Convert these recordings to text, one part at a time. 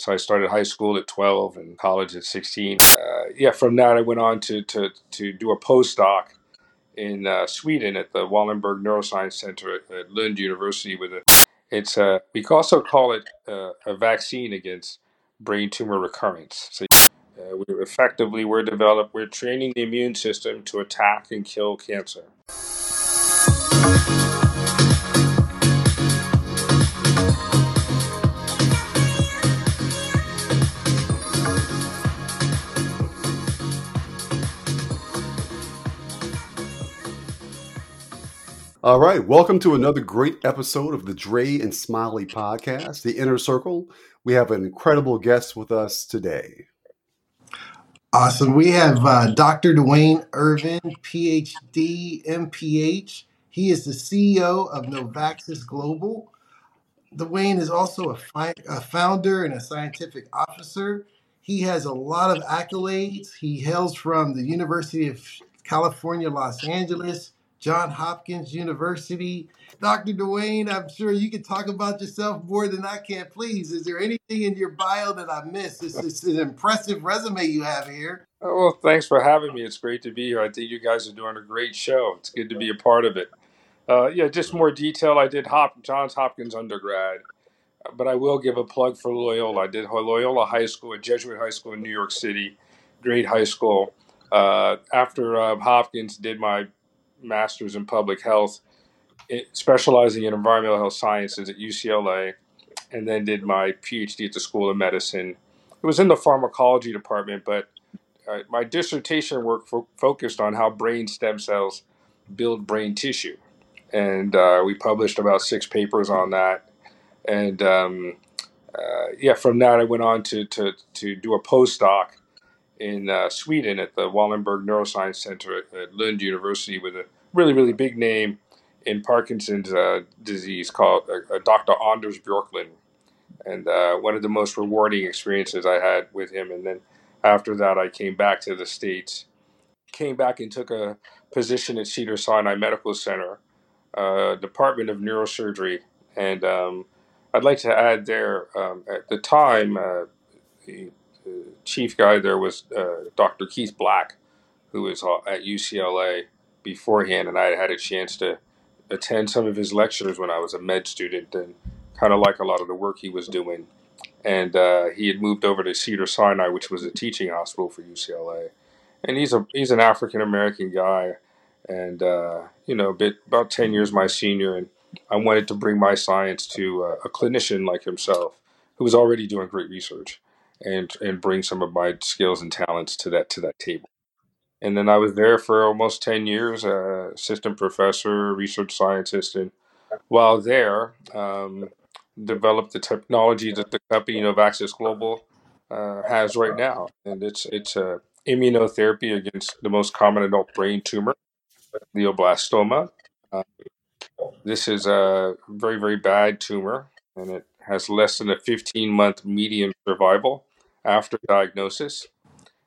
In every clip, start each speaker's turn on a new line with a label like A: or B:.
A: So I started high school at 12 and college at 16. Uh, yeah, from that I went on to, to, to do a postdoc in uh, Sweden at the Wallenberg Neuroscience Center at, at Lund University. With a, it's a, we also call it a, a vaccine against brain tumor recurrence. So uh, we effectively we're developed we're training the immune system to attack and kill cancer.
B: All right, welcome to another great episode of the Dre and Smiley podcast, The Inner Circle. We have an incredible guest with us today.
C: Awesome. We have uh, Dr. Dwain Irvin, PhD, MPH. He is the CEO of NovAccess Global. Dwain is also a, fi- a founder and a scientific officer. He has a lot of accolades. He hails from the University of California, Los Angeles, John Hopkins University. Dr. Dwain, I'm sure you can talk about yourself more than I can. Please, is there anything in your bio that I missed? This is an impressive resume you have here.
A: Oh, well, thanks for having me. It's great to be here. I think you guys are doing a great show. It's good to be a part of it. Uh, yeah, just more detail. I did Hop- Johns Hopkins undergrad, but I will give a plug for Loyola. I did Loyola High School, a Jesuit high school in New York City, great high school. Uh, after uh, Hopkins, did my master's in public health, specializing in environmental health sciences at UCLA, and then did my PhD at the School of Medicine. It was in the pharmacology department, but uh, my dissertation work fo- focused on how brain stem cells build brain tissue. And uh, we published about six papers on that. And um, uh, yeah, from that, I went on to, to, to do a postdoc in uh, Sweden at the Wallenberg Neuroscience Center at, Lund University with a really, really big name in Parkinson's uh, disease called uh, uh Dr. Anders Bjorklund. And uh, one of the most rewarding experiences I had with him. And then after that, I came back to the States, came back and took a position at Cedar Sinai Medical Center, uh, Department of Neurosurgery. And um, I'd like to add there, um, at the time, chief guy there was uh, Dr. Keith Black, who was uh, at UCLA beforehand, and I had a chance to attend some of his lectures when I was a med student and kind of like a lot of the work he was doing. And uh, he had moved over to Cedar Sinai, which was a teaching hospital for UCLA. And he's a he's an African American guy, and uh, you know, bit about ten years my senior, and I wanted to bring my science to uh, a clinician like himself, who was already doing great research and and bring some of my skills and talents to that to that table. And then I was there for almost ten years, uh, assistant professor, research scientist, and while there, um, developed the technology that the company NovAccess Global uh, has right now, and it's it's a immunotherapy against the most common adult brain tumor, glioblastoma. Uh, this is a very very bad tumor, and it has less than a 15 month median survival after diagnosis.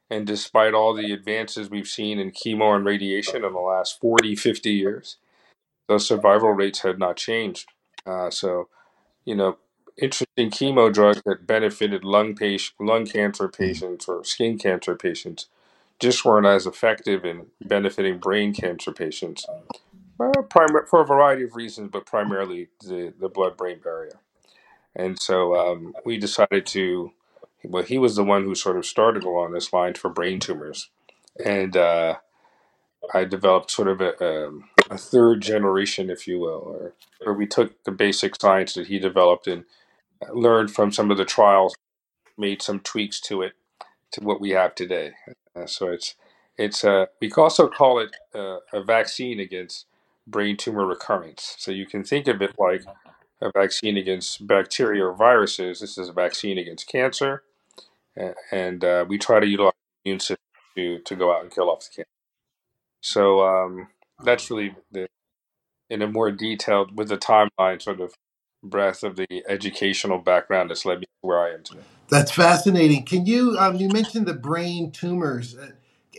A: And despite all the advances we've seen in chemo and radiation in the last 40, 50 years, those survival rates have not changed. Uh, so, you know, interesting chemo drugs that benefited lung patient, lung cancer patients or skin cancer patients just weren't as effective in benefiting brain cancer patients. Prim- for a variety of reasons, but primarily the, the blood brain barrier. And so um, we decided to well, he was the one who sort of started along this line for brain tumors, and uh, I developed sort of a, um, a third generation, if you will, or where we took the basic science that he developed and learned from some of the trials, made some tweaks to it to what we have today. Uh, so it's it's uh, we also call it uh, a vaccine against brain tumor recurrence. So you can think of it like a vaccine against bacteria or viruses. This is a vaccine against cancer and uh, we try to utilize the immune system to to go out and kill off the cancer. So um, that's really the in a more detailed with the timeline sort of breadth of the educational background that's led me to where I am today.
C: That's fascinating. Can you um, you mentioned the brain tumors, uh,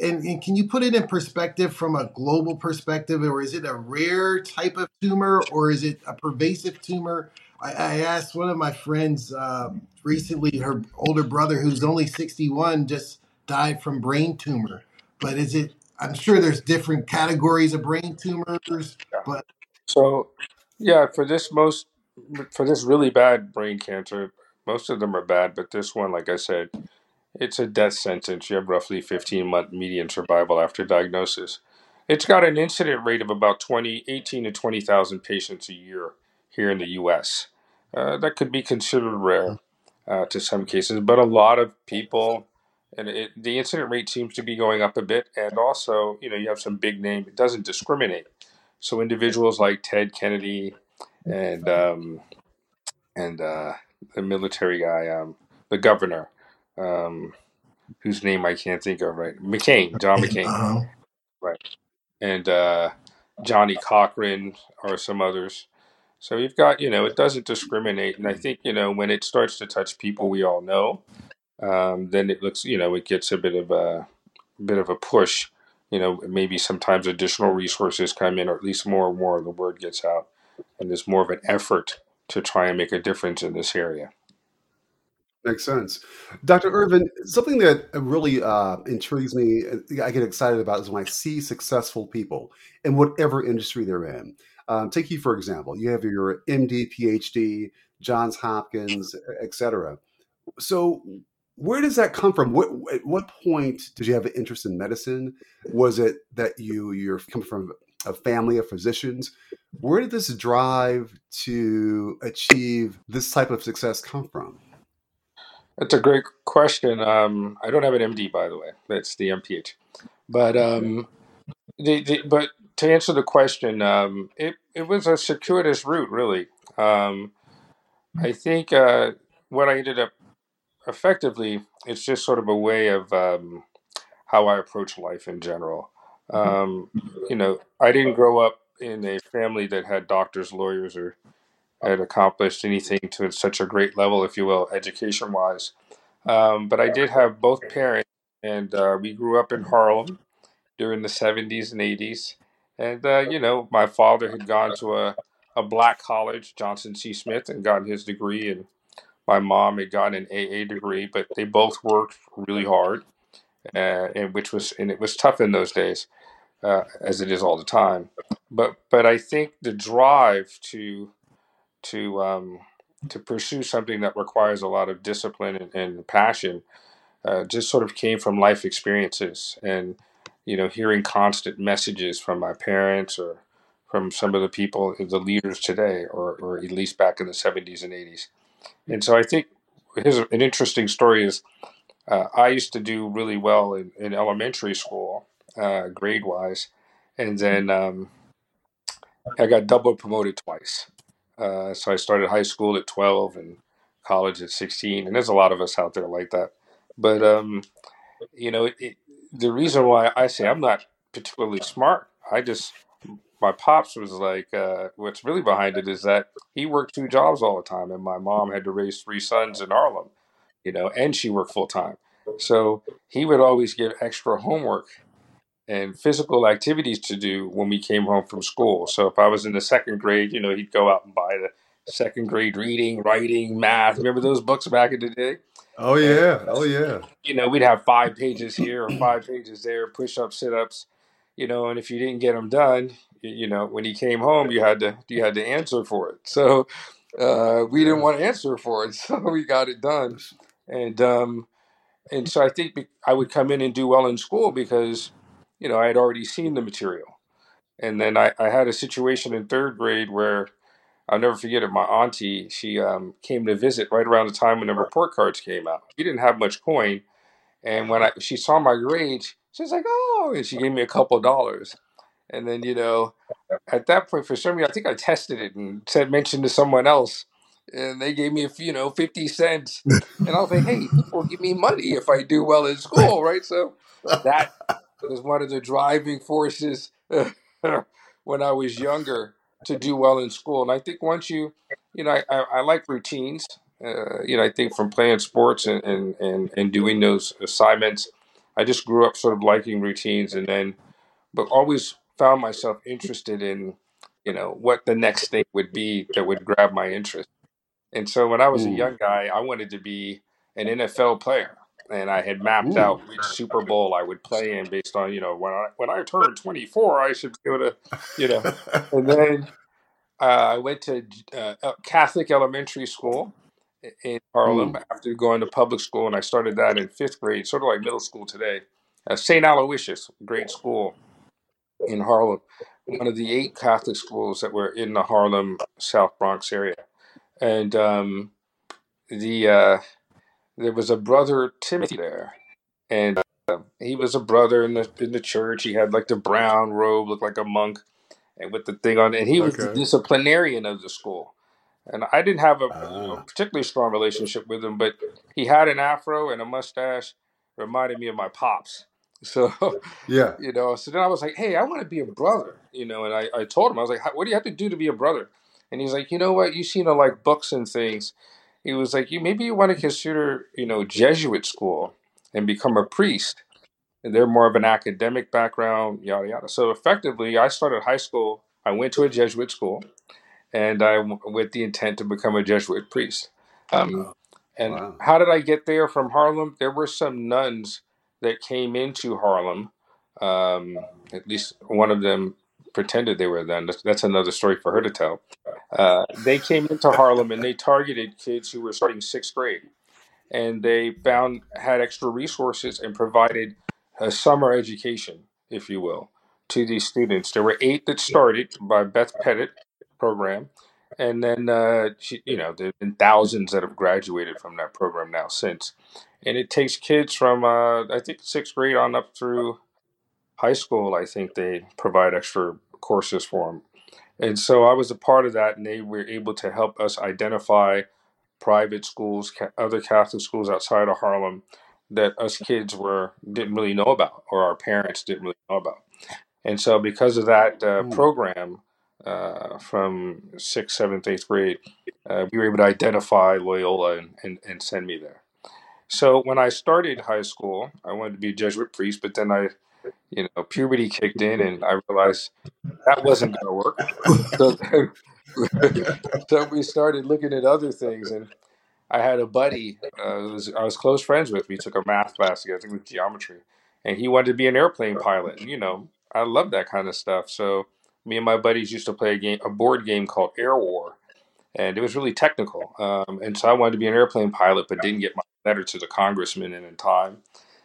C: and, and can you put it in perspective from a global perspective, or is it a rare type of tumor, or is it a pervasive tumor? I, I asked one of my friends uh, recently, her older brother, who's only 61, just died from brain tumor. But is it, I'm sure there's different categories of brain tumors,
A: Yeah.
C: but
A: So, yeah, for this most for this really bad brain cancer, most of them are bad, but this one, like I said, it's a death sentence. You have roughly 15 month median survival after diagnosis. It's got an incident rate of about 20, 18 to 20,000 patients a year here in the US. Uh, that could be considered rare uh, to some cases, but a lot of people, and it, the incident rate seems to be going up a bit. And also, you know, you have some big name, it doesn't discriminate. So individuals like Ted Kennedy and um, and uh, the military guy, um, the governor, um, whose name I can't think of right, McCain, John McCain,
C: uh
A: right, and uh, Johnnie Cochran or some others. So you've got, you know, it doesn't discriminate, and I think, you know, when it starts to touch people we all know, um, then it looks, you know, it gets a bit of a bit of a push. You know, maybe sometimes additional resources come in, or at least more and more the word gets out, and there's more of an effort to try and make a difference in this area.
B: Makes sense. Dr. Irvin, something that really uh, intrigues me, uh, I get excited about is when I see successful people in whatever industry they're in. Um, take you, for example, you have your MD, PhD, Johns Hopkins, et cetera. So, where does that come from? What, at what point did you have an interest in medicine? Was it that you you're coming from a family of physicians? Where did this drive to achieve this type of success come from?
A: That's a great question. Um, I don't have an MD, by the way. That's the MPH. But um, the, the, but to answer the question, um, it it was a circuitous route, really. Um, I think uh, what I ended up effectively, it's just sort of a way of um, how I approach life in general. Um, you know, I didn't grow up in a family that had doctors, lawyers, or had accomplished anything to such a great level, if you will, education wise. Um, but I did have both parents, and uh, we grew up in Harlem during the 70s and 80s. And, uh, you know, my father had gone to a, a black college, Johnson C. Smith, and gotten his degree. And my mom had gotten an AA degree, but they both worked really hard, uh, and which was, and it was tough in those days, uh, as it is all the time. But, but I think the drive to, to um, to pursue something that requires a lot of discipline and, and passion uh, just sort of came from life experiences and you know hearing constant messages from my parents or from some of the people the leaders today or, or at least back in the 70s and 80s and so i think here's an interesting story is uh, i used to do really well in, in elementary school uh, grade wise and then um, i got double promoted twice uh, so I started high school at 12 and college at 16. And there's a lot of us out there like that. But, um, you know, it, the reason why I say I'm not particularly smart, I just, my pops was like, uh, what's really behind it is that he worked two jobs all the time. And my mom had to raise three sons in Harlem, you know, and she worked full time. So he would always give extra homework and physical activities to do when we came home from school. So if I was in the second grade, you know, he'd go out and buy the second grade reading, writing, math. Remember those books back in the day?
B: Oh yeah, oh yeah.
A: You know, we'd have five pages here or five pages there, push ups, sit ups. You know, and if you didn't get them done, you know, when he came home, you had to you had to answer for it. So uh, we didn't want to answer for it, so we got it done. And um, and so I think I would come in and do well in school because you know, I had already seen the material. And then I, I had a situation in third grade where I'll never forget it. My auntie, she um, came to visit right around the time when the report cards came out. She didn't have much coin. And when I she saw my grades, she was like, oh, and she gave me a couple dollars. And then, you know, at that point, for some reason, I think I tested it and said, mentioned to someone else. And they gave me, a, you know, 50 cents. And I was like, hey, people give me money if I do well in school, right? So that was one of the driving forces when I was younger to do well in school. And I think once you, you know, I, I, I like routines. Uh, you know, I think from playing sports and, and, and, and doing those assignments, I just grew up sort of liking routines and then, but always found myself interested in, you know, what the next thing would be that would grab my interest. And so when I was a
B: Mm.
A: young guy, I wanted to be an NFL player. And I had mapped
B: Ooh.
A: out which Super Bowl I would play in based on, you know, when I when I turned 24, I should be able to, you know. And then uh, I went to uh, uh, Catholic elementary school in Harlem
B: Mm.
A: after going to public school, and I started that in fifth grade, sort of like middle school today. Uh, St. Aloysius, great school in Harlem, one of the eight Catholic schools that were in the Harlem South Bronx area, and um, the uh, there was a brother Timothy there, and uh, he was a brother in the in the church. He had like the brown robe, looked like a monk, and with the thing on, and he was the disciplinarian of the school. And I didn't have a you know,
B: Ah.
A: particularly strong relationship with him, but he had an afro and a mustache, reminded me of my pops. So
B: Yeah.
A: you know, so then I was like, hey, I want to be a brother, you know, and I, I told him, I was like, what do you have to do to be a brother? And he's like, you know what, you seem to like books and things. He was like, you maybe you want to consider, you know, Jesuit school and become a priest. And they're more of an academic background, yada yada. So effectively, I started high school. I went to a Jesuit school, and I with the intent to become a Jesuit priest. Um, and
B: Wow.
A: how did I get there from Harlem? There were some nuns that came into Harlem. Um, at least one of them pretended they were then. That's, another story for her to tell. Uh, they came into Harlem and they targeted kids who were starting sixth grade, and they found had extra resources and provided a summer education, if you will, to these students. There were eight that started by Beth Pettit program, and then uh, she, you know there have been thousands that have graduated from that program now since. And it takes kids from uh, I think sixth grade on up through high school. I think they provide extra courses for them. And so I was a part of that, and they were able to help us identify private schools, ca- other Catholic schools outside of Harlem that us kids were didn't really know about, or our parents didn't really know about. And so, because of that uh,
B: Mm.
A: program, uh, from sixth, seventh, eighth grade, uh, we were able to identify Loyola and, and, and send me there. So when I started high school, I wanted to be a Jesuit priest, but then I, you know, puberty kicked in, and I realized that wasn't going to work. So, so we started looking at other things, and I had a buddy uh, was, I was close friends with. We took a math class together, I think it was geometry, and he wanted to be an airplane pilot. And you know, I love that kind of stuff. So me and my buddies used to play a game, a board game called Air War, and it was really technical. Um, and so I wanted to be an airplane pilot, but didn't get my letter to the congressman in time.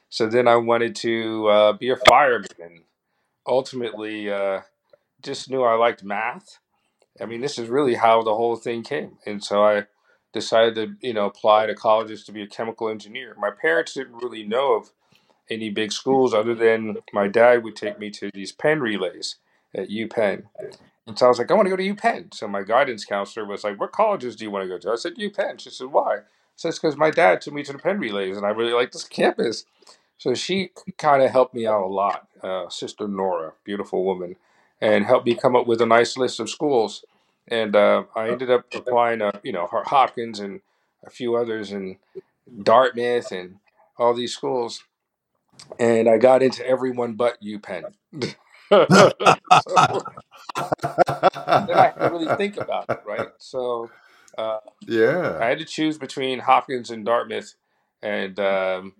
A: So then I wanted to uh, be a fireman, ultimately uh, just knew I liked math. I mean, this is really how the whole thing came. And so I decided to, you know, apply to colleges to be a chemical engineer. My parents didn't really know of any big schools other than my dad would take me to these Penn Relays at UPenn. And so I was like, I want to go to UPenn. So my guidance counselor was like, What colleges do you want to go to? I said, UPenn. She said, Why? I It's because my dad took me to the Penn Relays and I really like this campus. So she kind of helped me out a lot. Uh, Sister Nora, beautiful woman, and helped me come up with a nice list of schools. And uh, I ended up applying, uh, you know, Hopkins and a few others, and Dartmouth, and all these schools. And I got into everyone but UPenn. so then I had to really think about it, right? So uh, I had to choose between Hopkins and Dartmouth, and um,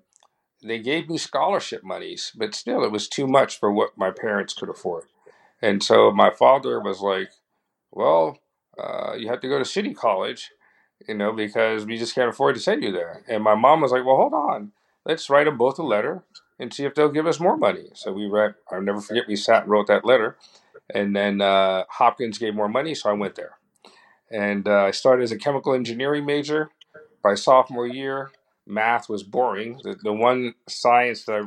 A: they gave me scholarship monies, but still, it was too much for what my parents could afford. And so my father was like, "Well, uh, you have to go to City College, you know, because we just can't afford to send you there." And my mom was like, "Well, hold on, let's write them both a letter and see if they'll give us more money." So we read. I'll never forget. We sat and wrote that letter, and then uh, Hopkins gave more money, so I went there. And uh, I started as a chemical engineering major. By sophomore year, math was boring. The, the one science that I,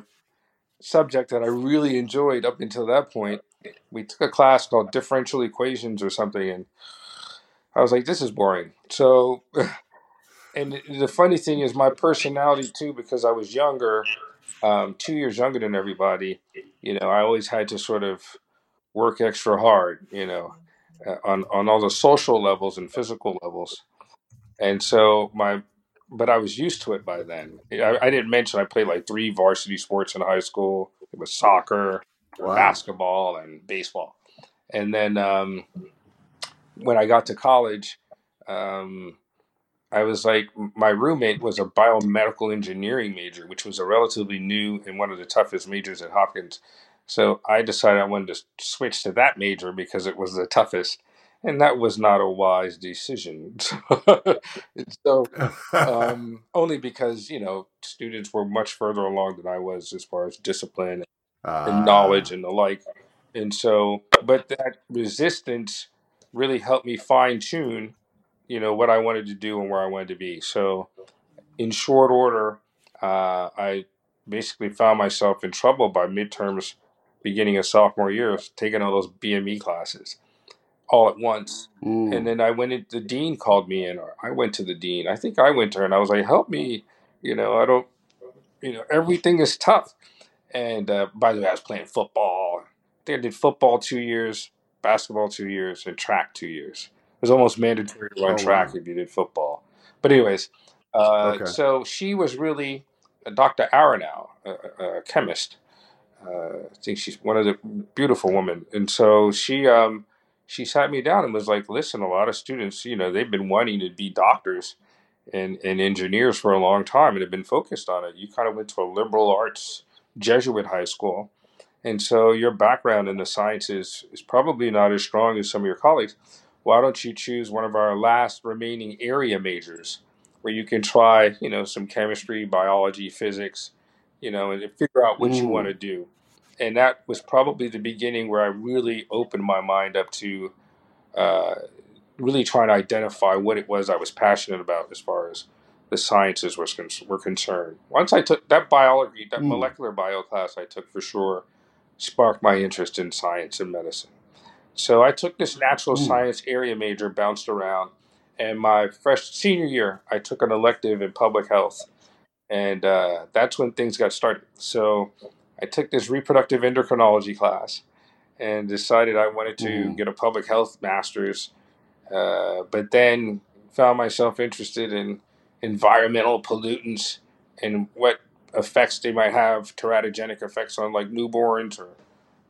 A: subject that I really enjoyed up until that point, we took a class called differential equations or something, and I was like, "This is boring." So, and the funny thing is, my personality too, because I was younger, um, two years younger than everybody. You know, I always had to sort of work extra hard. You know, uh, on on all the social levels and physical levels. And so my, but I was used to it by then. I, I didn't mention I played like three varsity sports in high school. It was soccer,
B: Wow.
A: basketball, and baseball. And then um, when I got to college, um, I was like, my roommate was a biomedical engineering major, which was a relatively new and one of the toughest majors at Hopkins. So I decided I wanted to switch to that major because it was the toughest, and that was not a wise decision. so, um, only because you know students were much further along than I was as far as discipline and knowledge
B: Ah,
A: and the like, and so, but that resistance really helped me fine tune, you know, what I wanted to do and where I wanted to be. So, in short order, uh, I basically found myself in trouble by midterms, beginning of sophomore year, taking all those BME classes all at once. And
B: mm,
A: then I went in, the dean called me in, or I went to the dean. I think I went to her and I was like, help me. You know, I don't, you know, everything is tough. And uh, by the way, I was playing football. I think I did football two years, basketball two years, and track two years. It was almost mandatory to run
B: oh
A: track
B: wow.
A: if you did football. But anyways, uh,
B: Okay.
A: so she was really uh, Dr. Aronow, a, a a chemist. Uh, I think she's one of the beautiful women, and so she um, she sat me down and was like, "Listen, a lot of students, you know, they've been wanting to be doctors and, and engineers for a long time and have been focused on it. You kind of went to a liberal arts Jesuit high school, and so your background in the sciences is probably not as strong as some of your colleagues. Why don't you choose one of our last remaining area majors where you can try, you know, some chemistry, biology, physics, you know, and figure out what you want to
B: Mm,
A: do. And that was probably the beginning where I really opened my mind up to uh, really trying to identify what it was I was passionate about as far as the sciences was con- were concerned. Once I took that biology, that
B: mm,
A: molecular bio class I took for sure sparked my interest in science and medicine. So I took this natural
B: mm.
A: science area major, bounced around, and my fresh senior year I took an elective in public health, and uh, that's when things got started. So I took this reproductive endocrinology class and decided I wanted to
B: Mm.
A: get a public health master's uh, but then found myself interested in environmental pollutants and what effects they might have, teratogenic effects on like newborns or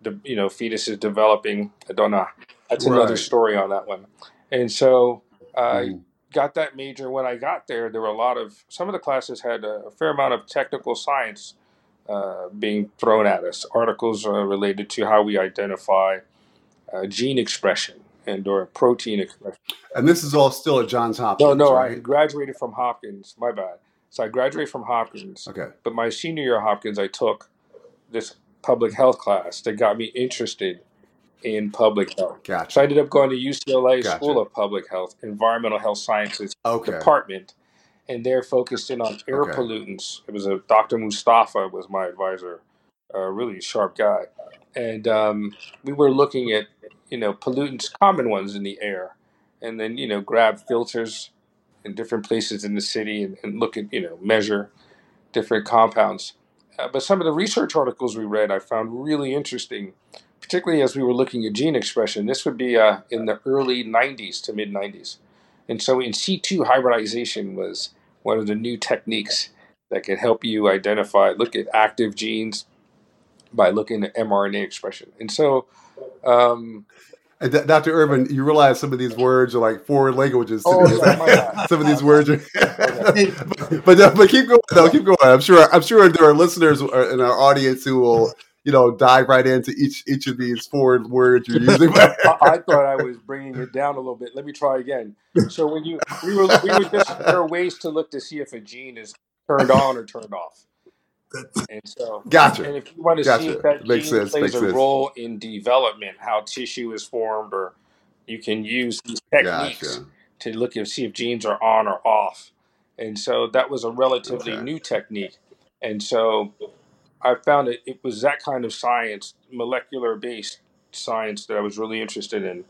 A: the you know fetuses developing. I don't know. That's another story on that one. And so I
B: Mm.
A: got that major. When I got there, there were a lot of some of the classes had a fair amount of technical science uh, being thrown at us. Articles uh, related to how we identify uh, gene expression and or protein expression.
B: And this is all still at Johns Hopkins,
A: no, no
B: I
A: graduated from Hopkins. My bad. So I graduated from Hopkins,
B: Okay.
A: but my senior year at Hopkins, I took this public health class that got me interested in public health. Gotcha. So I ended up going to UCLA School of Public Health, Environmental Health Sciences
B: Okay.
A: department, and they're focused in on air
B: Okay.
A: pollutants. It was a Dr. Mustafa was my advisor, a really sharp guy, and um, we were looking at you know pollutants, common ones in the air, and then you know grab filters in different places in the city and, and look at you know measure different compounds. Uh, but some of the research articles we read, I found really interesting, particularly as we were looking at gene expression. This would be uh, in the early 90s to mid 90s. And so in C2, hybridization was one of the new techniques that could help you identify, look at active genes by looking at mRNA expression. And so, um,
B: And D- Dr. Irvin, you realize some of these words are like foreign languages
A: oh,
B: some of these words are. But but, but keep going though. Keep going. I'm sure. I'm sure there are listeners uh, in our audience who will, you know, dive right into each each of these foreign words you're using.
A: I, I thought I was bringing it down a little bit. Let me try again. So when you we were we were just there are ways to look to see if a gene is turned on or turned off. And so
B: gotcha.
A: and if you want to see if
B: Gotcha.
A: that
B: Makes
A: gene
B: sense.
A: plays a
B: sense.
A: role in development, how tissue is formed, or you can use these techniques
B: Gotcha.
A: to look and see if genes are on or off. And so that was a relatively
B: Okay.
A: new technique. And so I found it it was that kind of science, molecular based science that I was really interested in.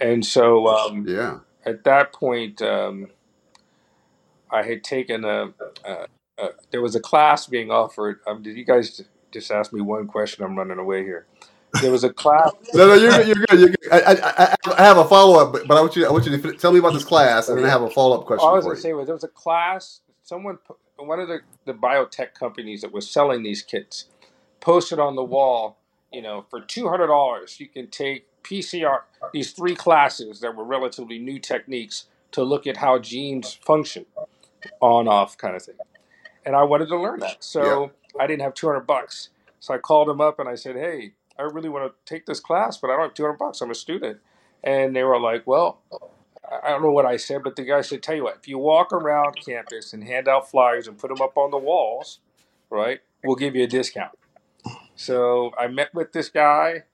A: And so um,
B: Yeah.
A: at that point, um, I had taken a, a, a there was a class being offered. Um, did you guys just ask me one question? I'm running away here. There was a class.
B: No, no, you're good. You're good. You're good. I, I, I, have a follow up, but, but I want you. I want you to tell me about this class, and then I have a follow up
A: All I
B: question
A: was going to say was there was a class. Someone, one of the, the biotech companies that was selling these kits, posted on the wall. You know, for two hundred dollars, you can take PCR. These three classes that were relatively new techniques to look at how genes function on off kind of thing. And I wanted to learn that.
B: Yeah.
A: So I didn't have 200 bucks. So I called him up and I said, Hey, I really want to take this class, but I don't have 200 bucks. I'm a student. And they were like, Well, I don't know what I said, but the guy said, Tell you what, if you walk around campus and hand out flyers and put them up on the walls, right, we'll give you a discount. So I met with this guy.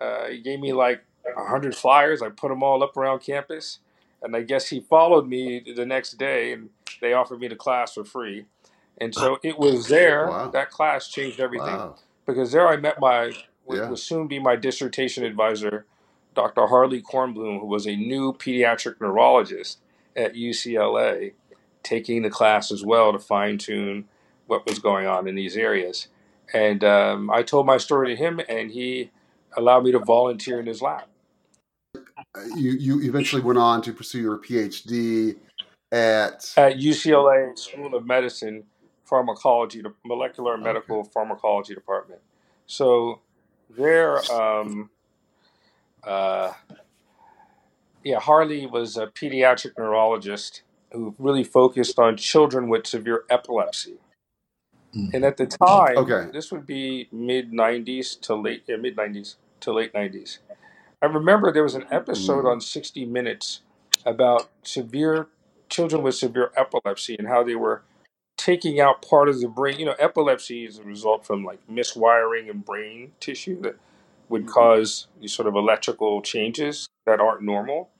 A: Uh, he gave me like a hundred flyers. I put them all up around campus, and I guess he followed me the next day, and they offered me the class for free. And so it was there.
B: Wow.
A: That class changed everything
B: Wow.
A: because there I met my
B: Yeah.
A: will soon be my dissertation advisor, Dr. Harley Kornblum, who was a new pediatric neurologist at UCLA, taking the class as well to fine tune what was going on in these areas. And um, I told my story to him, and he allowed me to volunteer in his lab.
B: You you eventually went on to pursue your PhD at
A: at UCLA School of Medicine Pharmacology, the Molecular and
B: okay.
A: Medical Pharmacology Department. So there, um, uh, yeah, Harley was a pediatric neurologist who really focused on children with severe epilepsy.
C: Mm.
A: And at the time,
B: Okay.
A: this would be mid '90s to late yeah, mid '90s to late '90s. I remember there was an episode
B: Mm.
A: on 60 Minutes about severe children with severe epilepsy and how they were taking out part of the brain. You know, epilepsy is a result from like miswiring in brain tissue that would cause these sort of electrical changes that aren't normal,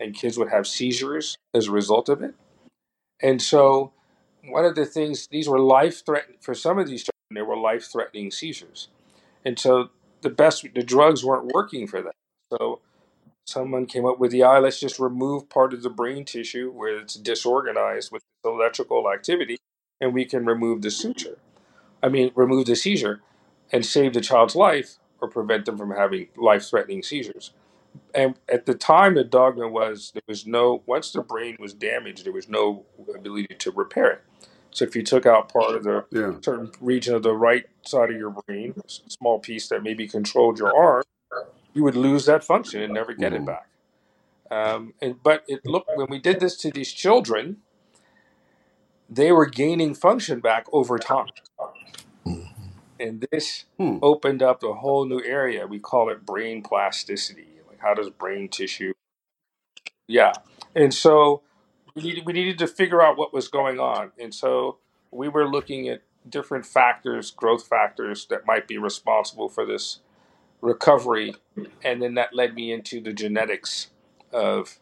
A: and kids would have seizures as a result of it. And so, one of the things these were life threatening for some of these children. They were life threatening seizures, and so the best the drugs weren't working for them. So someone came up with the eye. Let's just remove part of the brain tissue where it's disorganized with electrical activity, and we can remove the suture. I mean, remove the seizure, and save the child's life or prevent them from having life threatening seizures. And at the time, the dogma was there was no, once the brain was damaged, there was no ability to repair it. So if you took out part of the
B: Yeah.
A: certain region of the right side of your brain, a small piece that maybe controlled your arm, you would lose that function and never get it
B: Mhm.
A: back. Um, and but it looked when we did this to these children, they were gaining function back over time. And this
B: Hmm.
A: opened up a whole new area. We call it brain plasticity. Like how does brain tissue? Yeah, and so we needed we needed to figure out what was going on, and so we were looking at different factors, growth factors that might be responsible for this recovery, and then that led me into the genetics of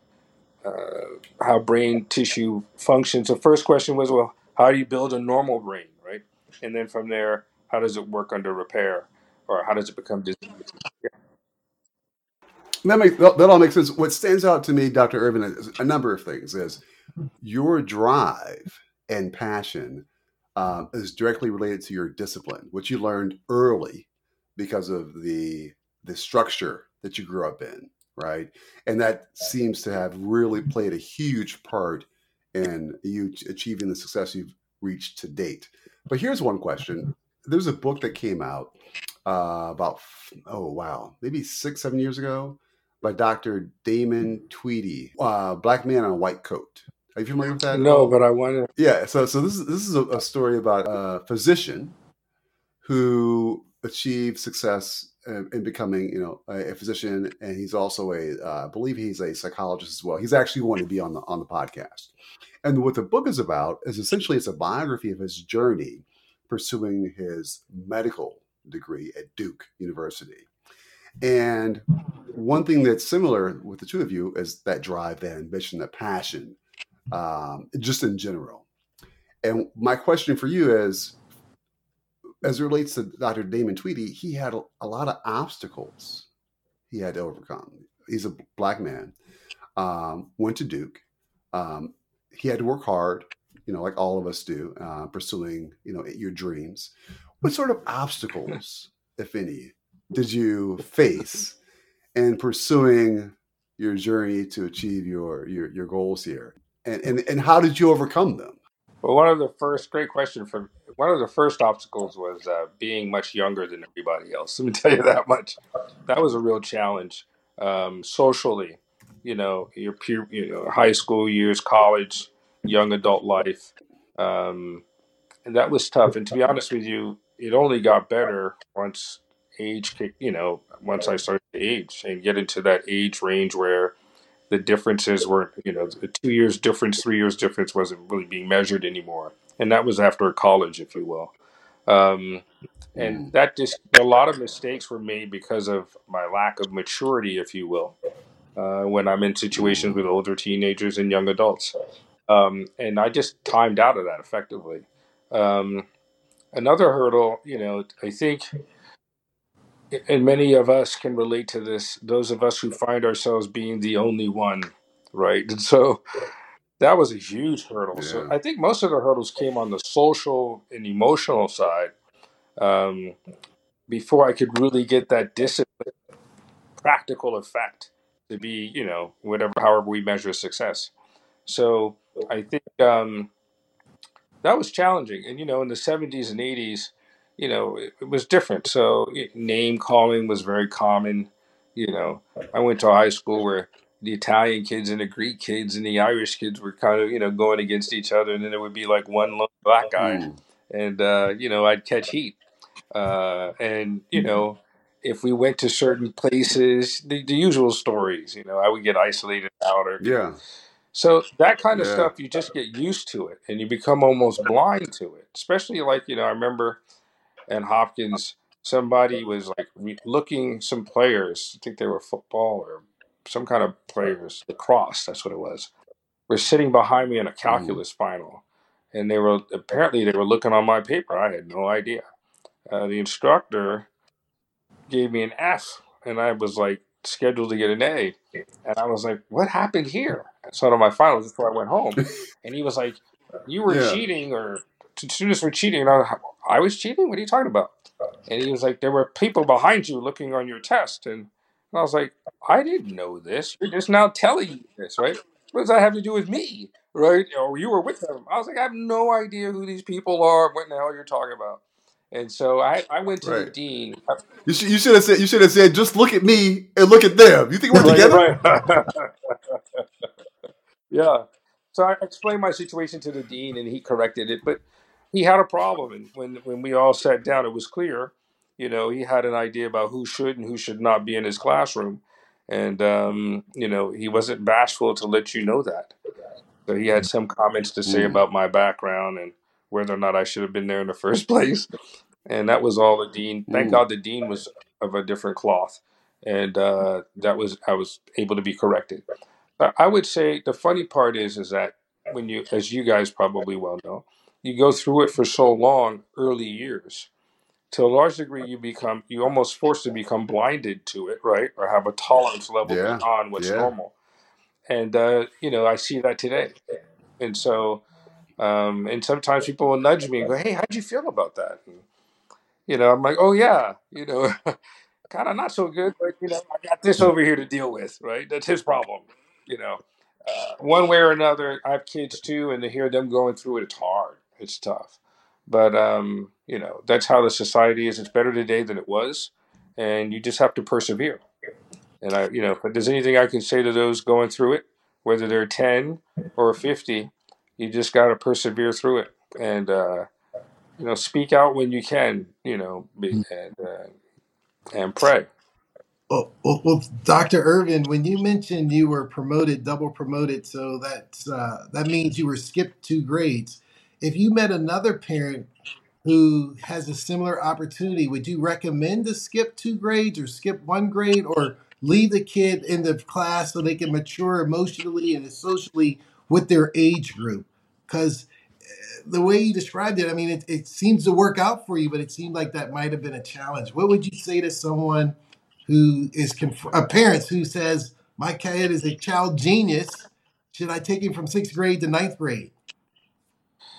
A: uh, how brain tissue functions. The first question was, well, how do you build a normal brain, right? And then from there, how does it work under repair, or how does it become disease?
B: That makes that, all makes sense. What stands out to me, Dr. Irvin, is a number of things. Is your drive and passion um, is directly related to your discipline, which you learned early because of the the structure that you grew up in, right? And that seems to have really played a huge part in you achieving the success you've reached to date. But here's one question: There's a book that came out uh, about oh wow, maybe six seven years ago by Dr. Damon Tweedy, uh, Black Man in a White Coat. Are you familiar with that?
A: No, but I wanted.
B: Yeah, so so this is this is a, a story about a physician who achieved success in, in becoming, you know, a, a physician, and he's also a, uh, I believe he's a psychologist as well. He's actually wanted to be on the on the podcast. And what the book is about is essentially it's a biography of his journey pursuing his medical degree at Duke University. And one thing that's similar with the two of you is that drive, that ambition, that passion, um, just in general. And my question for you is, as it relates to Dr. Damon Tweedy, he had a, a lot of obstacles he had to overcome. He's a black man, um, went to Duke. Um, he had to work hard, you know, like all of us do, uh, pursuing, you know, your dreams. What sort of obstacles, if any, did you face in pursuing your journey to achieve your your, your goals here? And, and and how did you overcome them?
A: Well, one of the first great question for one of the first obstacles was uh, being much younger than everybody else. Let me tell you that much. That was a real challenge um, socially. you know, your peer, you know, high school years, college, young adult life. Um, and that was tough. And to be honest with you, it only got better once age, you know, once I started to age and get into that age range where the differences were, you know, the two years difference, three years difference wasn't really being measured anymore. And that was after college, if you will. Um, and
B: Mm.
A: that just a lot of mistakes were made because of my lack of maturity, if you will, uh, when I'm in situations with older teenagers and young adults. Um, and I just timed out of that effectively. Um, another hurdle, you know, I think, and many of us can relate to this, those of us who find ourselves being the only one, right? And so that was a huge hurdle. So I think most of the hurdles came on the social and emotional side um, before I could really get that discipline, practical effect to be, you know, whatever, however we measure success. So I think um, that was challenging. And, you know, in the 70s and 80s, you know, it, it was different. So it, name calling was very common. You know, I went to a high school where the Italian kids and the Greek kids and the Irish kids were kind of, you know, going against each other. And then there would be like one lone black guy.
B: Mm.
A: And, uh, you know, I'd catch heat. Uh, and, you know, if we went to certain places, the, the usual stories, you know, I would get isolated out or
B: Yeah.
A: So that kind of
B: Yeah.
A: stuff, you just get used to it and you become almost blind to it. Especially like, you know, I remember in Hopkins, somebody was like re- looking some players, I think they were football or some kind of players, lacrosse, that's what it was, were sitting behind me in a
B: Mm.
A: calculus final. And they were apparently they were looking on my paper. I had no idea. Uh, the instructor gave me an F, and I was like scheduled to get an A, and I was like, "What happened here?" So on my finals before I went home, and he was like, "You were
B: Yeah.
A: cheating, or students were cheating." And I, was, I was cheating. What are you talking about? And he was like, "There were people behind you looking on your test," and, and I was like, "I didn't know this. You're just now telling me this, right? What does that have to do with me?" Right? Or you were with them. I was like, I have no idea who these people are. What in the hell you're talking about? And so I, I went to the dean.
B: You should you should have said you should have said just look at me and look at them. You think we're
A: Right,
B: together?
A: right. yeah. So I explained my situation to the dean, and he corrected it. But he had a problem, and when when we all sat down, it was clear. You know, he had an idea about who should and who should not be in his classroom, and um, you know, he wasn't bashful to let you know that. So he had some comments to say
B: Mm.
A: about my background and whether or not I should have been there in the first place. And that was all the dean. Thank
B: Mm.
A: God the dean was of a different cloth, and uh, that was I was able to be corrected. I I would say the funny part is is that when you, as you guys probably well know, you go through it for so long, early years, to a large degree, you become you almost forced to become blinded to it, right, or have a tolerance level
B: Yeah.
A: beyond what's
B: Yeah.
A: normal. And uh, you know, I see that today, and so um, and sometimes people will nudge me and go, "Hey, how'd you feel about that?" And, you know, I'm like, "Oh yeah, you know." kind of not so good, but you know, I got this over here to deal with, right? That's his problem, you know. Uh, one way or another, I have kids too, and to hear them going through it, it's hard, it's tough. But um, you know, that's how the society is. It's better today than it was, and you just have to persevere. And I, you know, if there's anything I can say to those going through it, whether they're 10 or 50, you just got to persevere through it, and uh, you know, speak out when you can, you know, be, and uh, and pray.
C: Well, well, well, Dr. Irvin, when you mentioned you were promoted, double promoted, so that's uh, that means you were skipped two grades. If you met another parent who has a similar opportunity, would you recommend to skip two grades or skip one grade or leave the kid in the class so they can mature emotionally and socially with their age group? Because the way you described it, I mean, it, it seems to work out for you, but it seemed like that might have been a challenge. What would you say to someone who is conf- a parent who says, "My kid is a child genius. Should I take him from sixth grade to ninth grade?"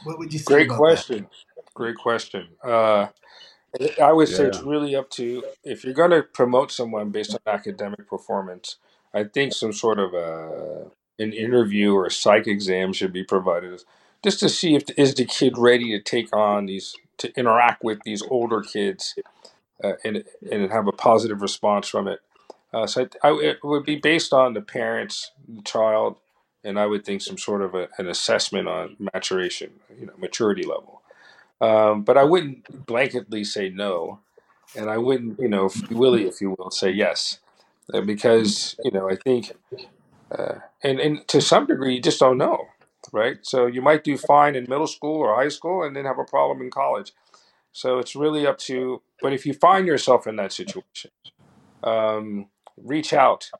C: What would you say
A: Great
C: about that?
A: question. Great question. Uh, I would say it's really up to if you're going to promote someone based on academic performance. I think some sort of a, an interview or a psych exam should be provided, just to see if is the kid ready to take on these, to interact with these older kids, uh, and and have a positive response from it. Uh, so I, I, it would be based on the parents, the child, and I would think some sort of a, an assessment on maturation, you know, maturity level. Um, but I wouldn't blanketly say no, and I wouldn't, you know, Willy, if you will, say yes, uh, because you know I think, uh, and and to some degree, you just don't know, right? So you might do fine in middle school or high school, and then have a problem in college. So it's really up to. But if you find yourself in that situation, um, reach out,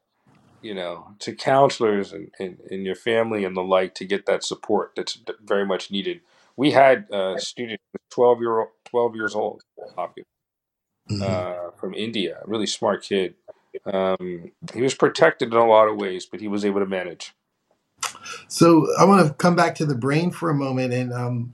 A: you know, to counselors and, and, and your family and the like to get that support that's very much needed. We had a student, twelve year old, twelve years old, Hopkins,
C: Mhm.
A: uh, from India, a really smart kid. Um, he was protected in a lot of ways, but he was able to manage.
C: So I want to come back to the brain for a moment, and um,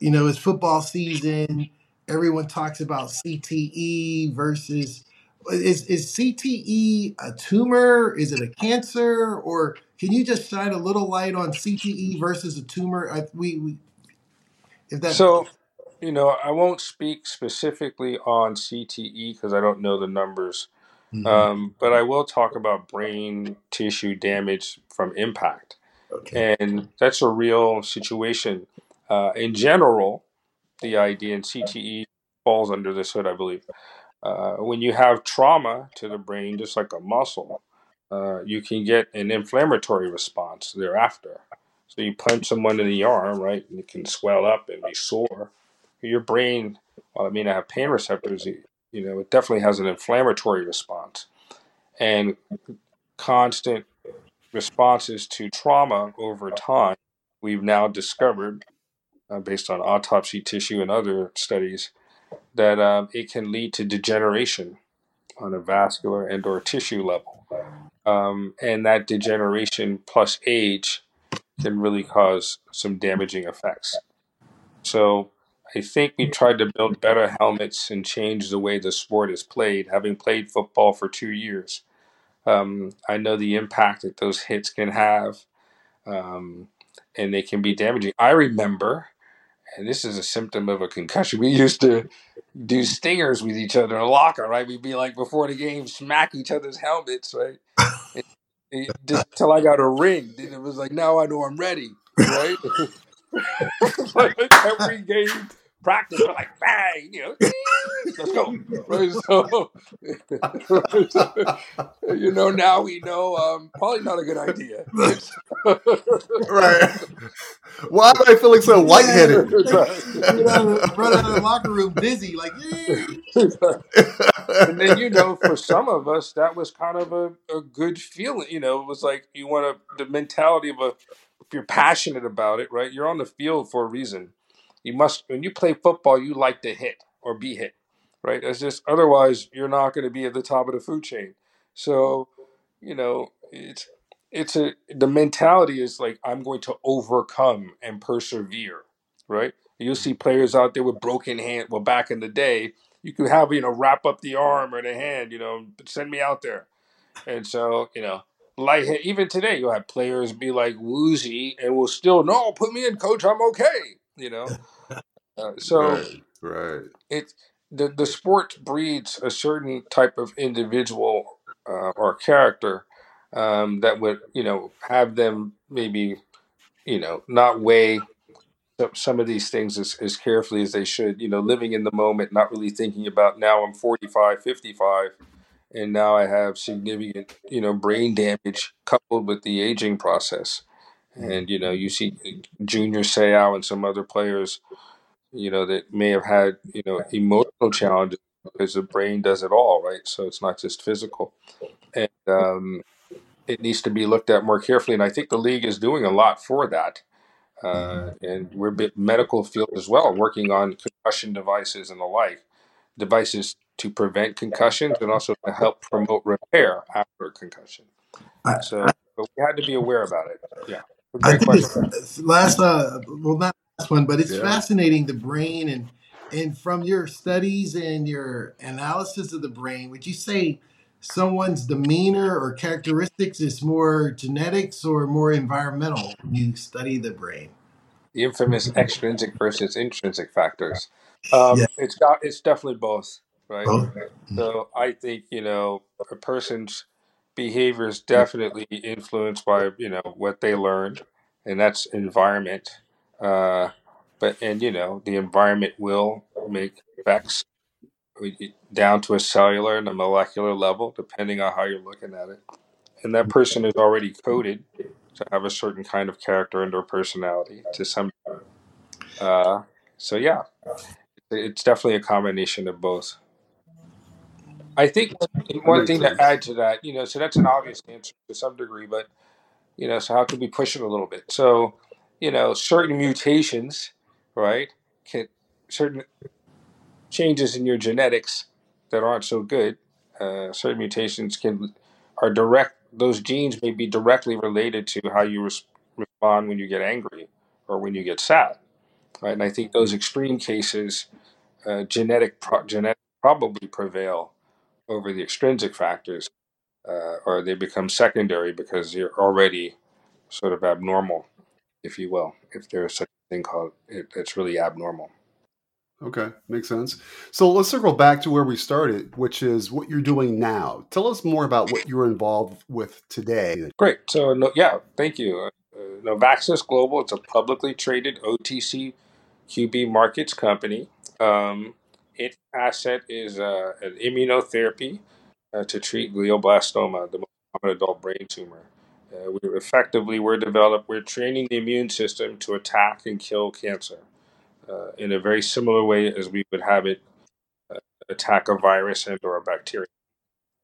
C: you know, it's football season. Everyone talks about CTE versus is is CTE a tumor? Is it a cancer? Or can you just shine a little light on CTE versus a tumor? I, we, we if that
A: So, you know, I won't speak specifically on CTE because I don't know the numbers,
C: Mhm.
A: um, but I will talk about brain tissue damage from impact.
C: okay.
A: And that's a real situation. Uh, in general, the idea and CTE falls under this hood, I believe. Uh, when you have trauma to the brain, just like a muscle, uh, you can get an inflammatory response thereafter. So you punch someone in the arm, right? And it can swell up and be sore. Your brain, while it may not have pain receptors, you know, it definitely has an inflammatory response. And constant responses to trauma over time, we've now discovered, uh, based on autopsy tissue and other studies, that um, it can lead to degeneration on a vascular and or tissue level. Um, and that degeneration plus age can really cause some damaging effects. So I think we tried to build better helmets and change the way the sport is played. Having played football for two years, um, I know the impact that those hits can have, um, and they can be damaging. I remember, and this is a symptom of a concussion. We used to do stingers with each other in a locker, right? We'd be like before the game, smack each other's helmets, right? Just till I got a ring. Then it was like, now I know I'm ready, right? like every game practice, we're like, bang, you know, let's go. Right? So, you know, now we know um, probably not a good idea.
B: right. Why am I feeling so lightheaded?
C: Run out, of, run out of the locker room dizzy, like
A: and then you know for some of us that was kind of a, a good feeling you know it was like you want to the mentality of a if you're passionate about it right you're on the field for a reason you must when you play football you like to hit or be hit right? It's just otherwise you're not going to be at the top of the food chain. So you know it's it's a the mentality is like i'm going to overcome and persevere right? You'll see players out there with broken hand well back in the day you could have you know wrap up the arm or the hand you know send me out there. And so you know like even today you'll have players be like woozy and will still no put me in coach i'm okay you know uh, so
B: right. Right.
A: it the the sport breeds a certain type of individual uh, or character um, that would you know have them maybe you know not weigh some- of these things as, as carefully as they should you know living in the moment not really thinking about now i'm 45 55 and now i have significant you know brain damage coupled with the aging process and you know you see Junior Seau and some other players you know that may have had you know emotional challenges because the brain does it all right? So it's not just physical. And um, it needs to be looked at more carefully and i think the league is doing a lot for that. Uh, and we're a bit medical field as well working on concussion devices and the like devices to prevent concussions and also to help promote repair after a concussion.
C: I,
A: so but we had to be aware about it. Yeah.
C: I
A: great
C: think
A: question.
C: last uh well not one, but it's
B: Yeah.
C: fascinating the brain and and from your studies and your analysis of the brain, would you say someone's demeanor or characteristics is more genetics or more environmental when you study the brain?
A: the infamous extrinsic versus intrinsic factors. Um,
C: Yeah.
A: it's got it's definitely both, right?
C: Both.
A: So I think you know a person's behavior is definitely influenced by you know what they learned, and that's environment. Uh, but and you know the environment will make effects down to a cellular and a molecular level, depending on how you're looking at it. And that person is already coded to have a certain kind of character and or personality to some. Uh, so yeah, it's definitely a combination of both. I think one thing to add to that, you know, so that's an obvious answer to some degree, but you know, so how can we push it a little bit? So, you know, certain mutations, right, can certain changes in your genetics that aren't so good, uh, certain mutations can are direct. Those genes may be directly related to how you res- respond when you get angry or when you get sad, right? And I think those extreme cases, uh, genetic pro- genetic probably prevail over the extrinsic factors, uh, or they become secondary because you're already sort of abnormal, if you will, if there's such a thing called it, it's really abnormal.
B: Okay, makes sense. So let's circle back to where we started, which is what you're doing now. Tell us more about what you're involved with today.
A: Great. So, no, yeah, thank you. Uh, NovAccess Global, it's a publicly traded OTC QB markets company. Um, its asset is uh, an immunotherapy uh, to treat glioblastoma, the most common adult brain tumor. Uh, we effectively we're developed we're training the immune system to attack and kill cancer uh, in a very similar way as we would have it uh, attack a virus and or a bacteria.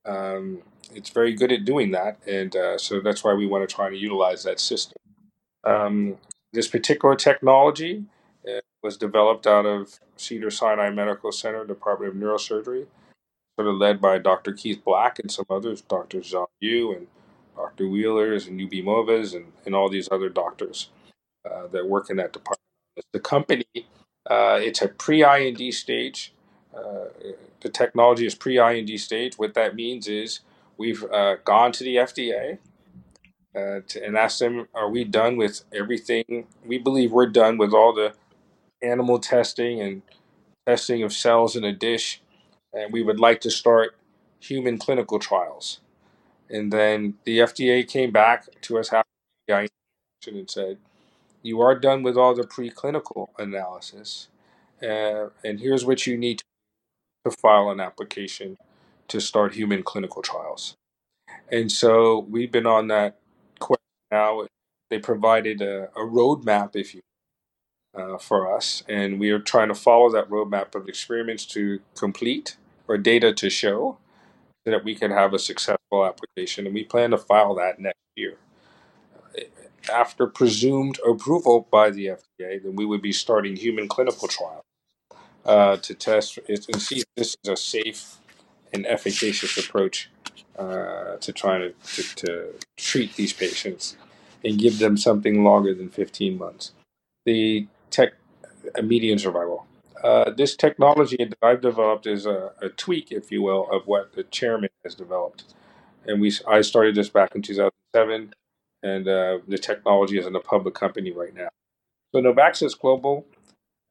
A: Um, it's very good at doing that, and uh, so that's why we want to try to utilize that system. Um, this particular technology uh, was developed out of Cedar Sinai Medical Center, Department of Neurosurgery, sort of led by Dr. Keith Black and some others, Dr. John Yu and Dr. Wheelers and UB Movas and, and all these other doctors uh, that work in that department. The company, uh, it's a pre-IND stage. Uh, the technology is pre-IND stage. What that means is we've uh, gone to the FDA uh, to, and asked them, "Are we done with everything? We believe we're done with all the animal testing and testing of cells in a dish, and we would like to start human clinical trials." And then the FDA came back to us after and said, you are done with all the preclinical analysis, uh, and here's what you need to file an application to start human clinical trials. And so we've been on that quest now. They provided a, a roadmap, if you uh, for us, and we are trying to follow that roadmap of experiments to complete or data to show so that we can have a successful application. And we plan to file that next year after presumed approval by the FDA, then we would be starting human clinical trials uh, to test and see if this is a safe and efficacious approach uh, to trying to, to, to, treat these patients and give them something longer than 15 months. The tech, a median survival. Uh, this technology that I've developed is a, a, tweak, if you will, of what the chairman has developed. And we, I started this back in 2007 and uh, the technology is in a public company right now. So NovAccess Global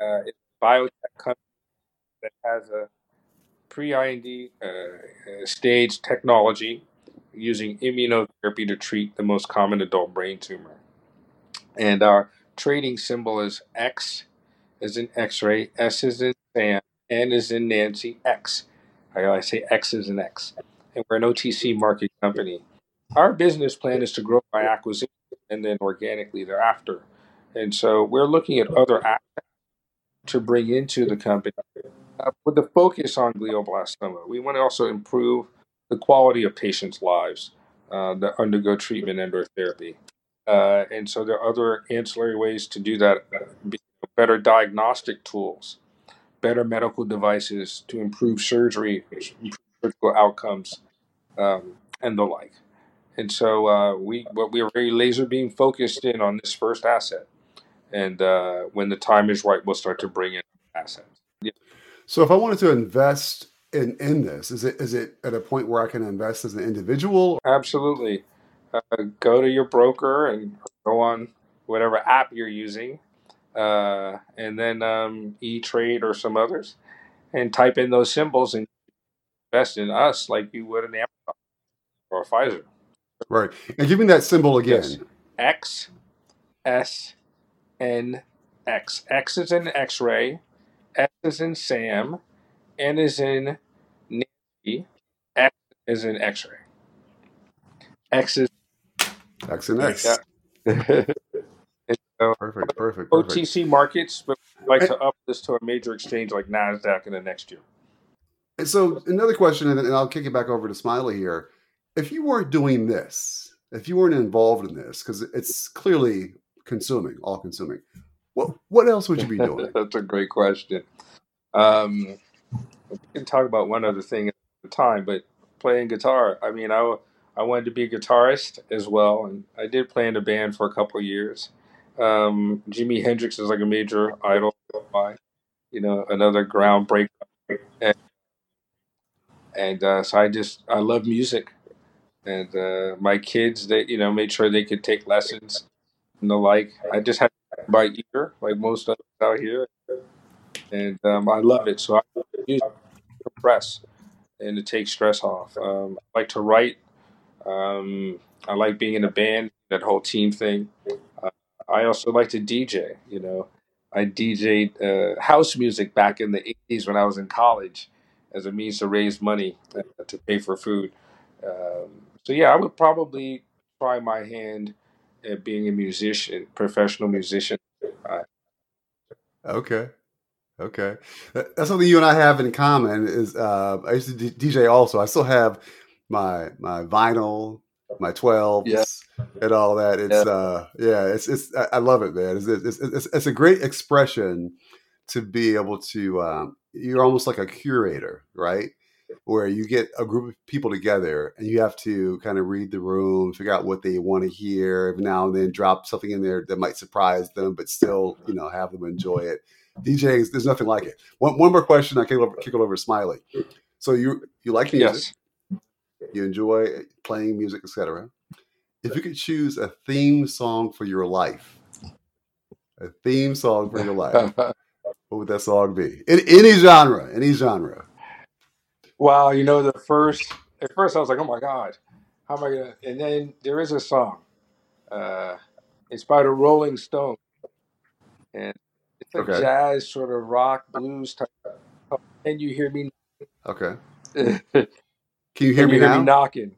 A: uh, is a biotech company that has a pre-IND uh, uh, stage technology using immunotherapy to treat the most common adult brain tumor. And our trading symbol is X as in X-ray, S is in Sam, N is in Nancy, X. I say X is in X. And we're an OTC market company. Our business plan is to grow by acquisition and then organically thereafter. And so we're looking at other assets to bring into the company uh, with the focus on glioblastoma. We want to also improve the quality of patients' lives uh, that undergo treatment and or therapy. Uh, and so there are other ancillary ways to do that, uh, better diagnostic tools, better medical devices to improve surgery, improve surgical outcomes, um, and the like. And so uh, we what we are very laser beam focused in on this first asset, and uh, when the time is right, we'll start to bring in assets. Yeah.
B: So if I wanted to invest in in this, is it is it at a point where I can invest as an individual?
A: Absolutely. Uh, go to your broker and go on whatever app you're using, uh, and then um, E Trade or some others, and type in those symbols and invest in us like you would an Amazon or Pfizer.
B: Right. And give me that symbol
A: Yes.
B: again.
A: X S N X. X is in X ray, S is in Sam, N is in Nancy, X is in X ray. X is
B: X and X.
A: yeah. And so
B: Perfect. Perfect. Perfect.
A: OTC markets, but we'd like
B: And,
A: to up this to a major exchange like NASDAQ in the next year.
B: and so another question, and and I'll kick it back over to Smiley here. If you weren't doing this, if you weren't involved in this, because it's clearly consuming, all consuming, what what else would you be doing?
A: That's a great question. Um, we can talk about one other thing at the time, but playing guitar. I mean, I, I wanted to be a guitarist as well, and I did play in a band for a couple of years. Um, Jimi Hendrix is like a major idol of mine, you know, another groundbreaker. And, and uh, so I just, I love music. And uh, my kids, they, you know, made sure they could take lessons and the like. I just had by ear, like most of us out here. And um, I love it. So I use it to press and to take stress off. Um, I like to write. Um, I like being in a band, that whole team thing. Uh, I also like to DJ. You know, I DJed uh, house music back in the '80s when I was in college, as a means to raise money uh, to pay for food. Um, so yeah, I would probably try my hand at being a musician, professional musician.
B: Okay. Okay. That's something you and I have in common is uh I used to D- DJ also. I still have my my vinyl, my twelve.
A: yeah,
B: and all that. It's
A: yeah,
B: uh yeah, it's it's I I love it, man. It's it's it's, it's a great expression to be able to um you're almost like a curator, right? Where you get a group of people together and you have to kind of read the room, figure out what they want to hear, every now and then drop something in there that might surprise them, but still, you know, have them enjoy it. DJs, there's nothing like it. One, one more question, I kick it over, kick it over to Smiley. So you you like music,
A: yes.
B: you enjoy playing music, etc. If you could choose a theme song for your life, a theme song for your life, what would that song be? In any genre, any genre.
A: wow, you know, the first at first I was like, oh my god, how am I gonna? And then there is a song. Uh, it's by the Rolling Stones, and it's a
B: Okay.
A: jazz sort of rock blues type. Can you hear me?
B: Okay.
A: Can
B: Can you hear
A: you
B: me
A: hear me
B: now?
A: knocking?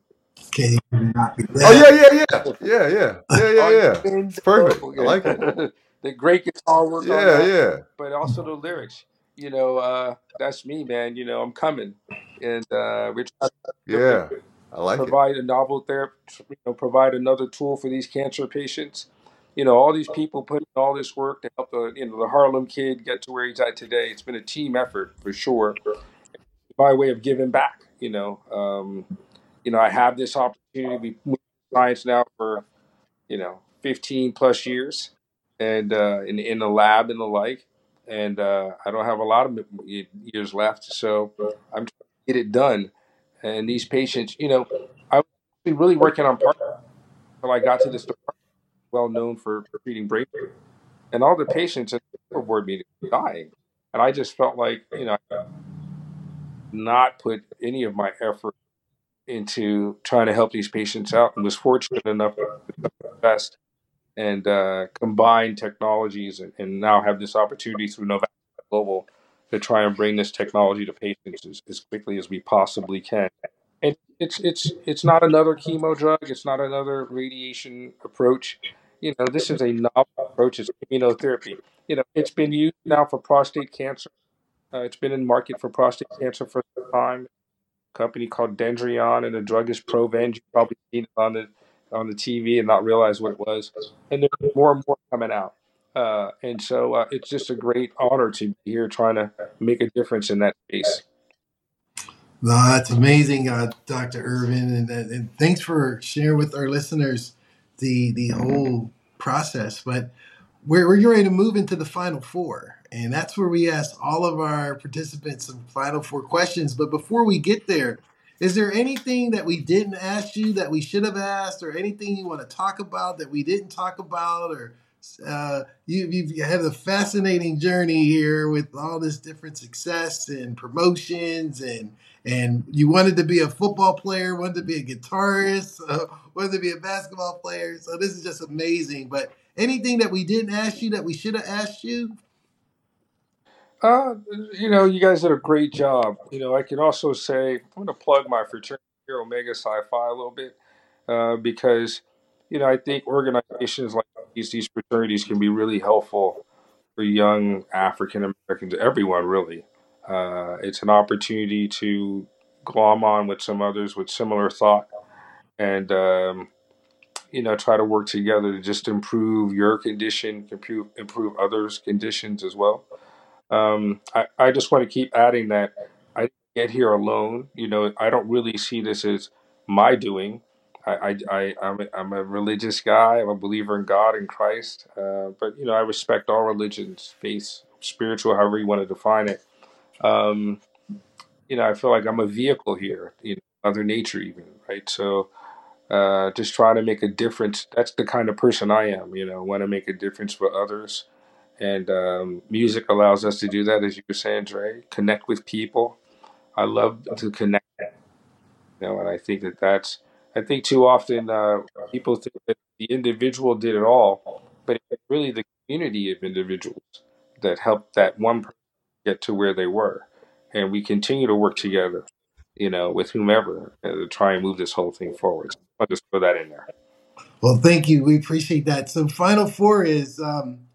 C: Can you not be
B: Oh
C: that?
B: yeah, yeah, yeah, yeah, yeah, yeah, yeah,
A: On
B: yeah.
A: the
B: It's perfect. I like it.
A: the great guitar work on
B: Yeah,
A: that,
B: yeah,
A: but also the lyrics. You know, uh, that's me, man. You know, I'm coming, and uh, we're trying to
B: yeah. I like it.
A: provide a novel therapy, you know, provide another tool for these cancer patients. You know, all these people put in all this work to help the you know the Harlem kid get to where he's at today. It's been a team effort for sure, by way of giving back. You know, um, you know, I have this opportunity. We science now for you know 15 plus years, and uh, in in the lab and the like. And uh, I don't have a lot of years left, so I'm trying to get it done. And these patients, you know, I was really working on part until I got to this department, well known for treating brain, and all the patients at the board meeting were dying, and I just felt like you know, not put any of my effort into trying to help these patients out, and was fortunate enough to invest and uh, combine technologies, and, and now have this opportunity through Novak Global to try and bring this technology to patients as, as quickly as we possibly can. And it's it's it's not another chemo drug. It's not another radiation approach. You know, this is a novel approach. It's immunotherapy. You know, it's been used now for prostate cancer. Uh, it's been in market for prostate cancer for some time. Company called Dendreon, and the drug is Provenge. You've probably seen it on the on the TV and not realize what it was. And there's more and more coming out. Uh, and so uh, it's just a great honor to be here trying to make a difference in that space.
C: That's amazing, uh, Dr. Irvin, and, and thanks for sharing with our listeners the the whole process. But we're we're ready to move into the final four, and that's where we ask all of our participants some final four questions. But before we get there, is there anything that we didn't ask you that we should have asked, or anything you want to talk about that we didn't talk about, or Uh, you, you've had a fascinating journey here with all this different success and promotions, and and you wanted to be a football player, wanted to be a guitarist, uh, wanted to be a basketball player. So this is just amazing. But anything that we didn't ask you that we should have asked you?
A: Uh, you know, you guys did a great job. You know, I can also say I'm going to plug my fraternity here, Omega Phi, a little bit uh, because you know I think organizations like these, these fraternities can be really helpful for young African Americans, everyone really. Uh, it's an opportunity to glom on with some others with similar thought and um, you know try to work together to just improve your condition, improve improve others' conditions as well. Um, I, I just want to keep adding that I get here alone. You know, I don't really see this as my doing. I, I, I I'm, a, I'm a religious guy. I'm a believer in God and Christ. Uh, but you know, I respect all religions, faith, spiritual, however you want to define it. Um, you know, I feel like I'm a vehicle here. You know, Mother Nature, even right. So, uh, just trying to make a difference. That's the kind of person I am. You know, want to make a difference for others and um, music allows us to do that, as you were saying, Dre. Connect with people. I love to connect, you know, and I think that that's. I think too often uh, people think that the individual did it all, but it's really the community of individuals that helped that one person get to where they were, and we continue to work together, you know, with whomever uh, to try and move this whole thing forward. I'll just throw that in there.
C: Well, thank you. We appreciate that. So, final four is um,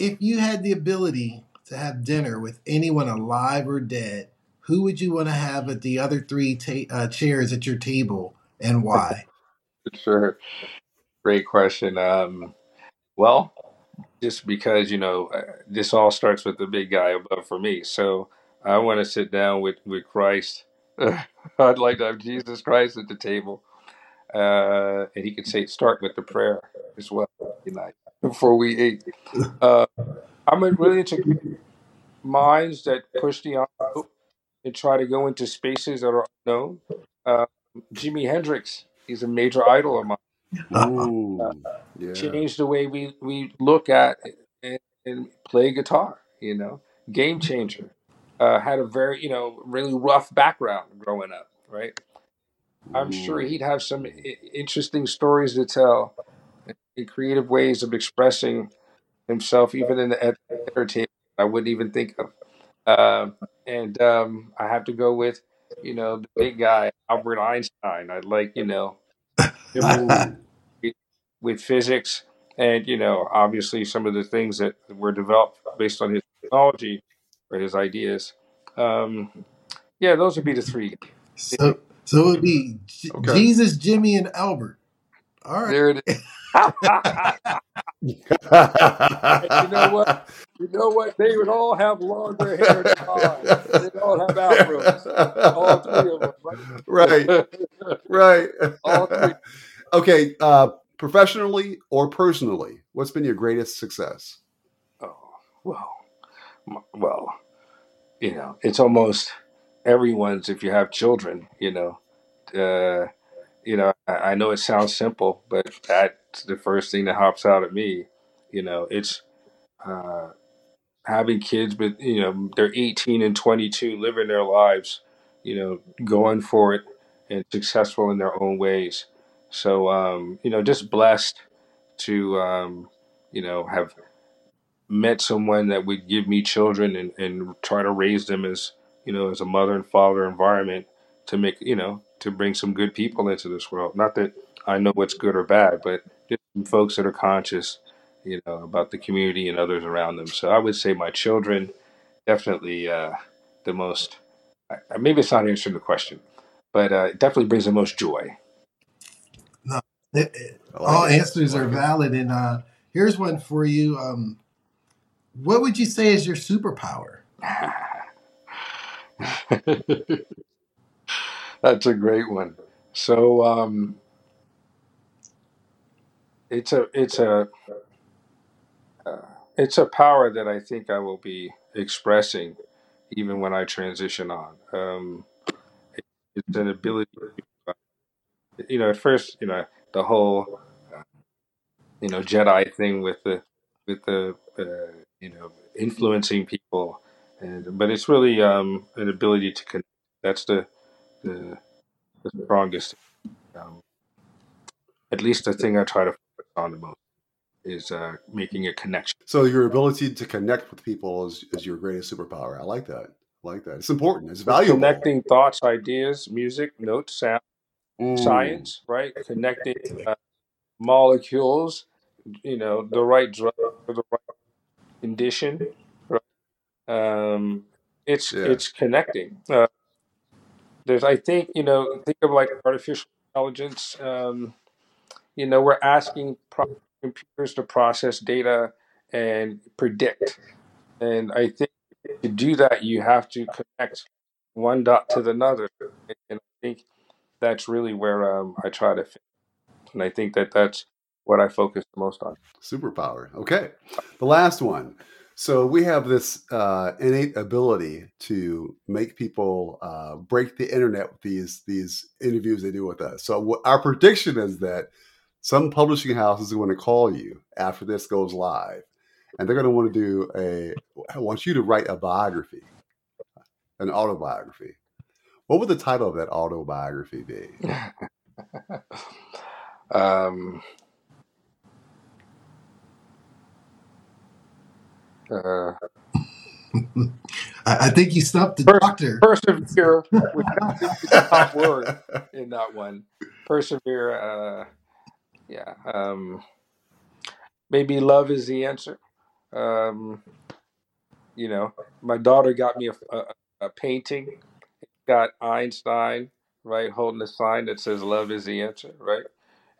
C: if you had the ability to have dinner with anyone alive or dead, who would you want to have at the other three ta- uh, chairs at your table and why?
A: Sure. Great question. Um, well, just because, you know, uh, this all starts with the big guy above for me. So I want to sit down with, with Christ. I'd like to have Jesus Christ at the table. Uh, and he could say, start with the prayer as well, you know, before we ate. Uh, I'm really into minds that push the envelope and try to go into spaces that are unknown. Uh, Jimi Hendrix, is a major idol of mine.
B: Ooh, yeah.
A: Changed the way we, we look at and, and play guitar, you know, game changer. Uh, had a very, you know, really rough background growing up, right? I'm sure he'd have some i- interesting stories to tell creative ways of expressing himself, even in the at the dinner table. I wouldn't even think of. Um, and um, I have to go with, you know, the big guy, Albert Einstein. I'd like, you know, with physics and, you know, obviously some of the things that were developed based on his technology or his ideas. Um, yeah, those would be the three.
C: so, so it would be J-
B: Okay.
C: Jesus, Jimmy, and Albert. All right.
A: There it is. You know what? You know what? They would all have longer hair than mine. They'd all have afros. All three of them,
B: right,
A: right?
B: right.
A: all three.
B: okay, uh, professionally or personally, what's been your greatest success?
A: Oh, well, well, you know, it's almost everyone's if you have children, you know. Uh, you know, I, I know it sounds simple, but the first thing that hops out at me. You know, it's uh, having kids, but you know, they're 18 and 22, living their lives, you know, going for it and successful in their own ways. So, um, you know, just blessed to, um, you know, have met someone that would give me children and, and try to raise them as, you know, as a mother and father environment to make, you know, to bring some good people into this world. Not that I know what's good or bad, but just some folks that are conscious, you know, about the community and others around them. So I would say my children definitely uh, the most. I- Maybe it's not answering the question, but uh, it definitely brings the most joy.
C: No, it- it-
B: I
C: all
B: like it. I
C: answers are
B: it.
C: valid. And uh, here's one for you. Um, what would you say is your superpower?
A: That's a great one. So um, it's a it's a uh, it's a power that I think I will be expressing even when I transition on. Um, it- it's an ability, uh, you know, at first, you know, the whole you know Jedi thing with the with the uh, you know influencing people, and but it's really um, an ability to connect. That's the the, the strongest. Um, at least the thing I try to on the most is uh, making a connection.
B: So your ability to connect with people is, is your greatest superpower. I like that. I like that. It's important. It's valuable.
A: Connecting thoughts, ideas, music, notes, sound,
B: Mm,
A: science, right? Connecting uh, molecules, you know, the right drug for the right condition. Right? Um, it's
B: yeah.
A: it's connecting. Uh, there's, I think, you know, think of like artificial intelligence. Um, you know, we're asking pro- computers to process data and predict, and I think to do that, you have to connect one dot to the another, and I think that's really where um, I try to fit. And I think that that's what I focus the most on.
B: Superpower. Okay. The last one. So we have this uh, innate ability to make people uh, break the internet with these these interviews they do with us. So our prediction is that some publishing houses are going to call you after this goes live, and they're going to want to do a. I want you to write a biography, an autobiography. What would the title of that autobiography be?
A: um, uh,
C: I, I think you stumped the
A: per-
C: doctor.
A: persevere would be the top word in that one. Persevere. Uh, yeah. Um, maybe love is the answer. Um, you know, my daughter got me a, a, a painting. It's got Einstein, right, holding a sign that says "Love is the answer," right?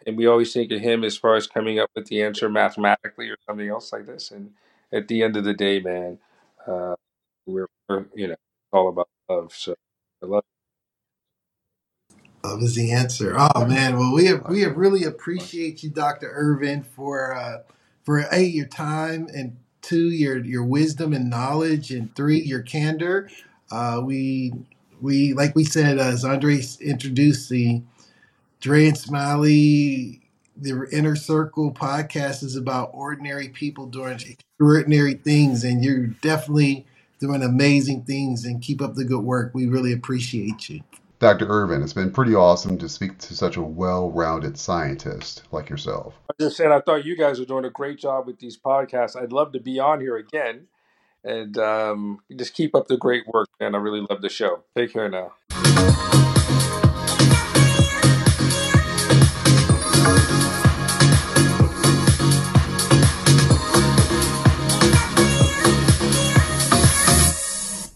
A: And we always think of him as far as coming up with the answer mathematically or something else like this. And at the end of the day, man, uh, we're, we're you know all about love. So I love.
C: Love is the answer. Oh man, well we have we have really appreciate you, Dr. Irvin, for uh for A, your time and two, your your wisdom and knowledge, and three, your candor. Uh we we like we said, uh, as Andre introduced the Dre and Smiley, the Inner Circle podcast is about ordinary people doing extraordinary things, and you're definitely doing amazing things. And keep up the good work. We really appreciate you.
B: Dr. Irvin, it's been pretty awesome to speak to such a well rounded scientist like yourself.
A: I just said I thought you guys are doing a great job with these podcasts. I'd love to be on here again, and um, just keep up the great work, man. I really love the show. Take care now.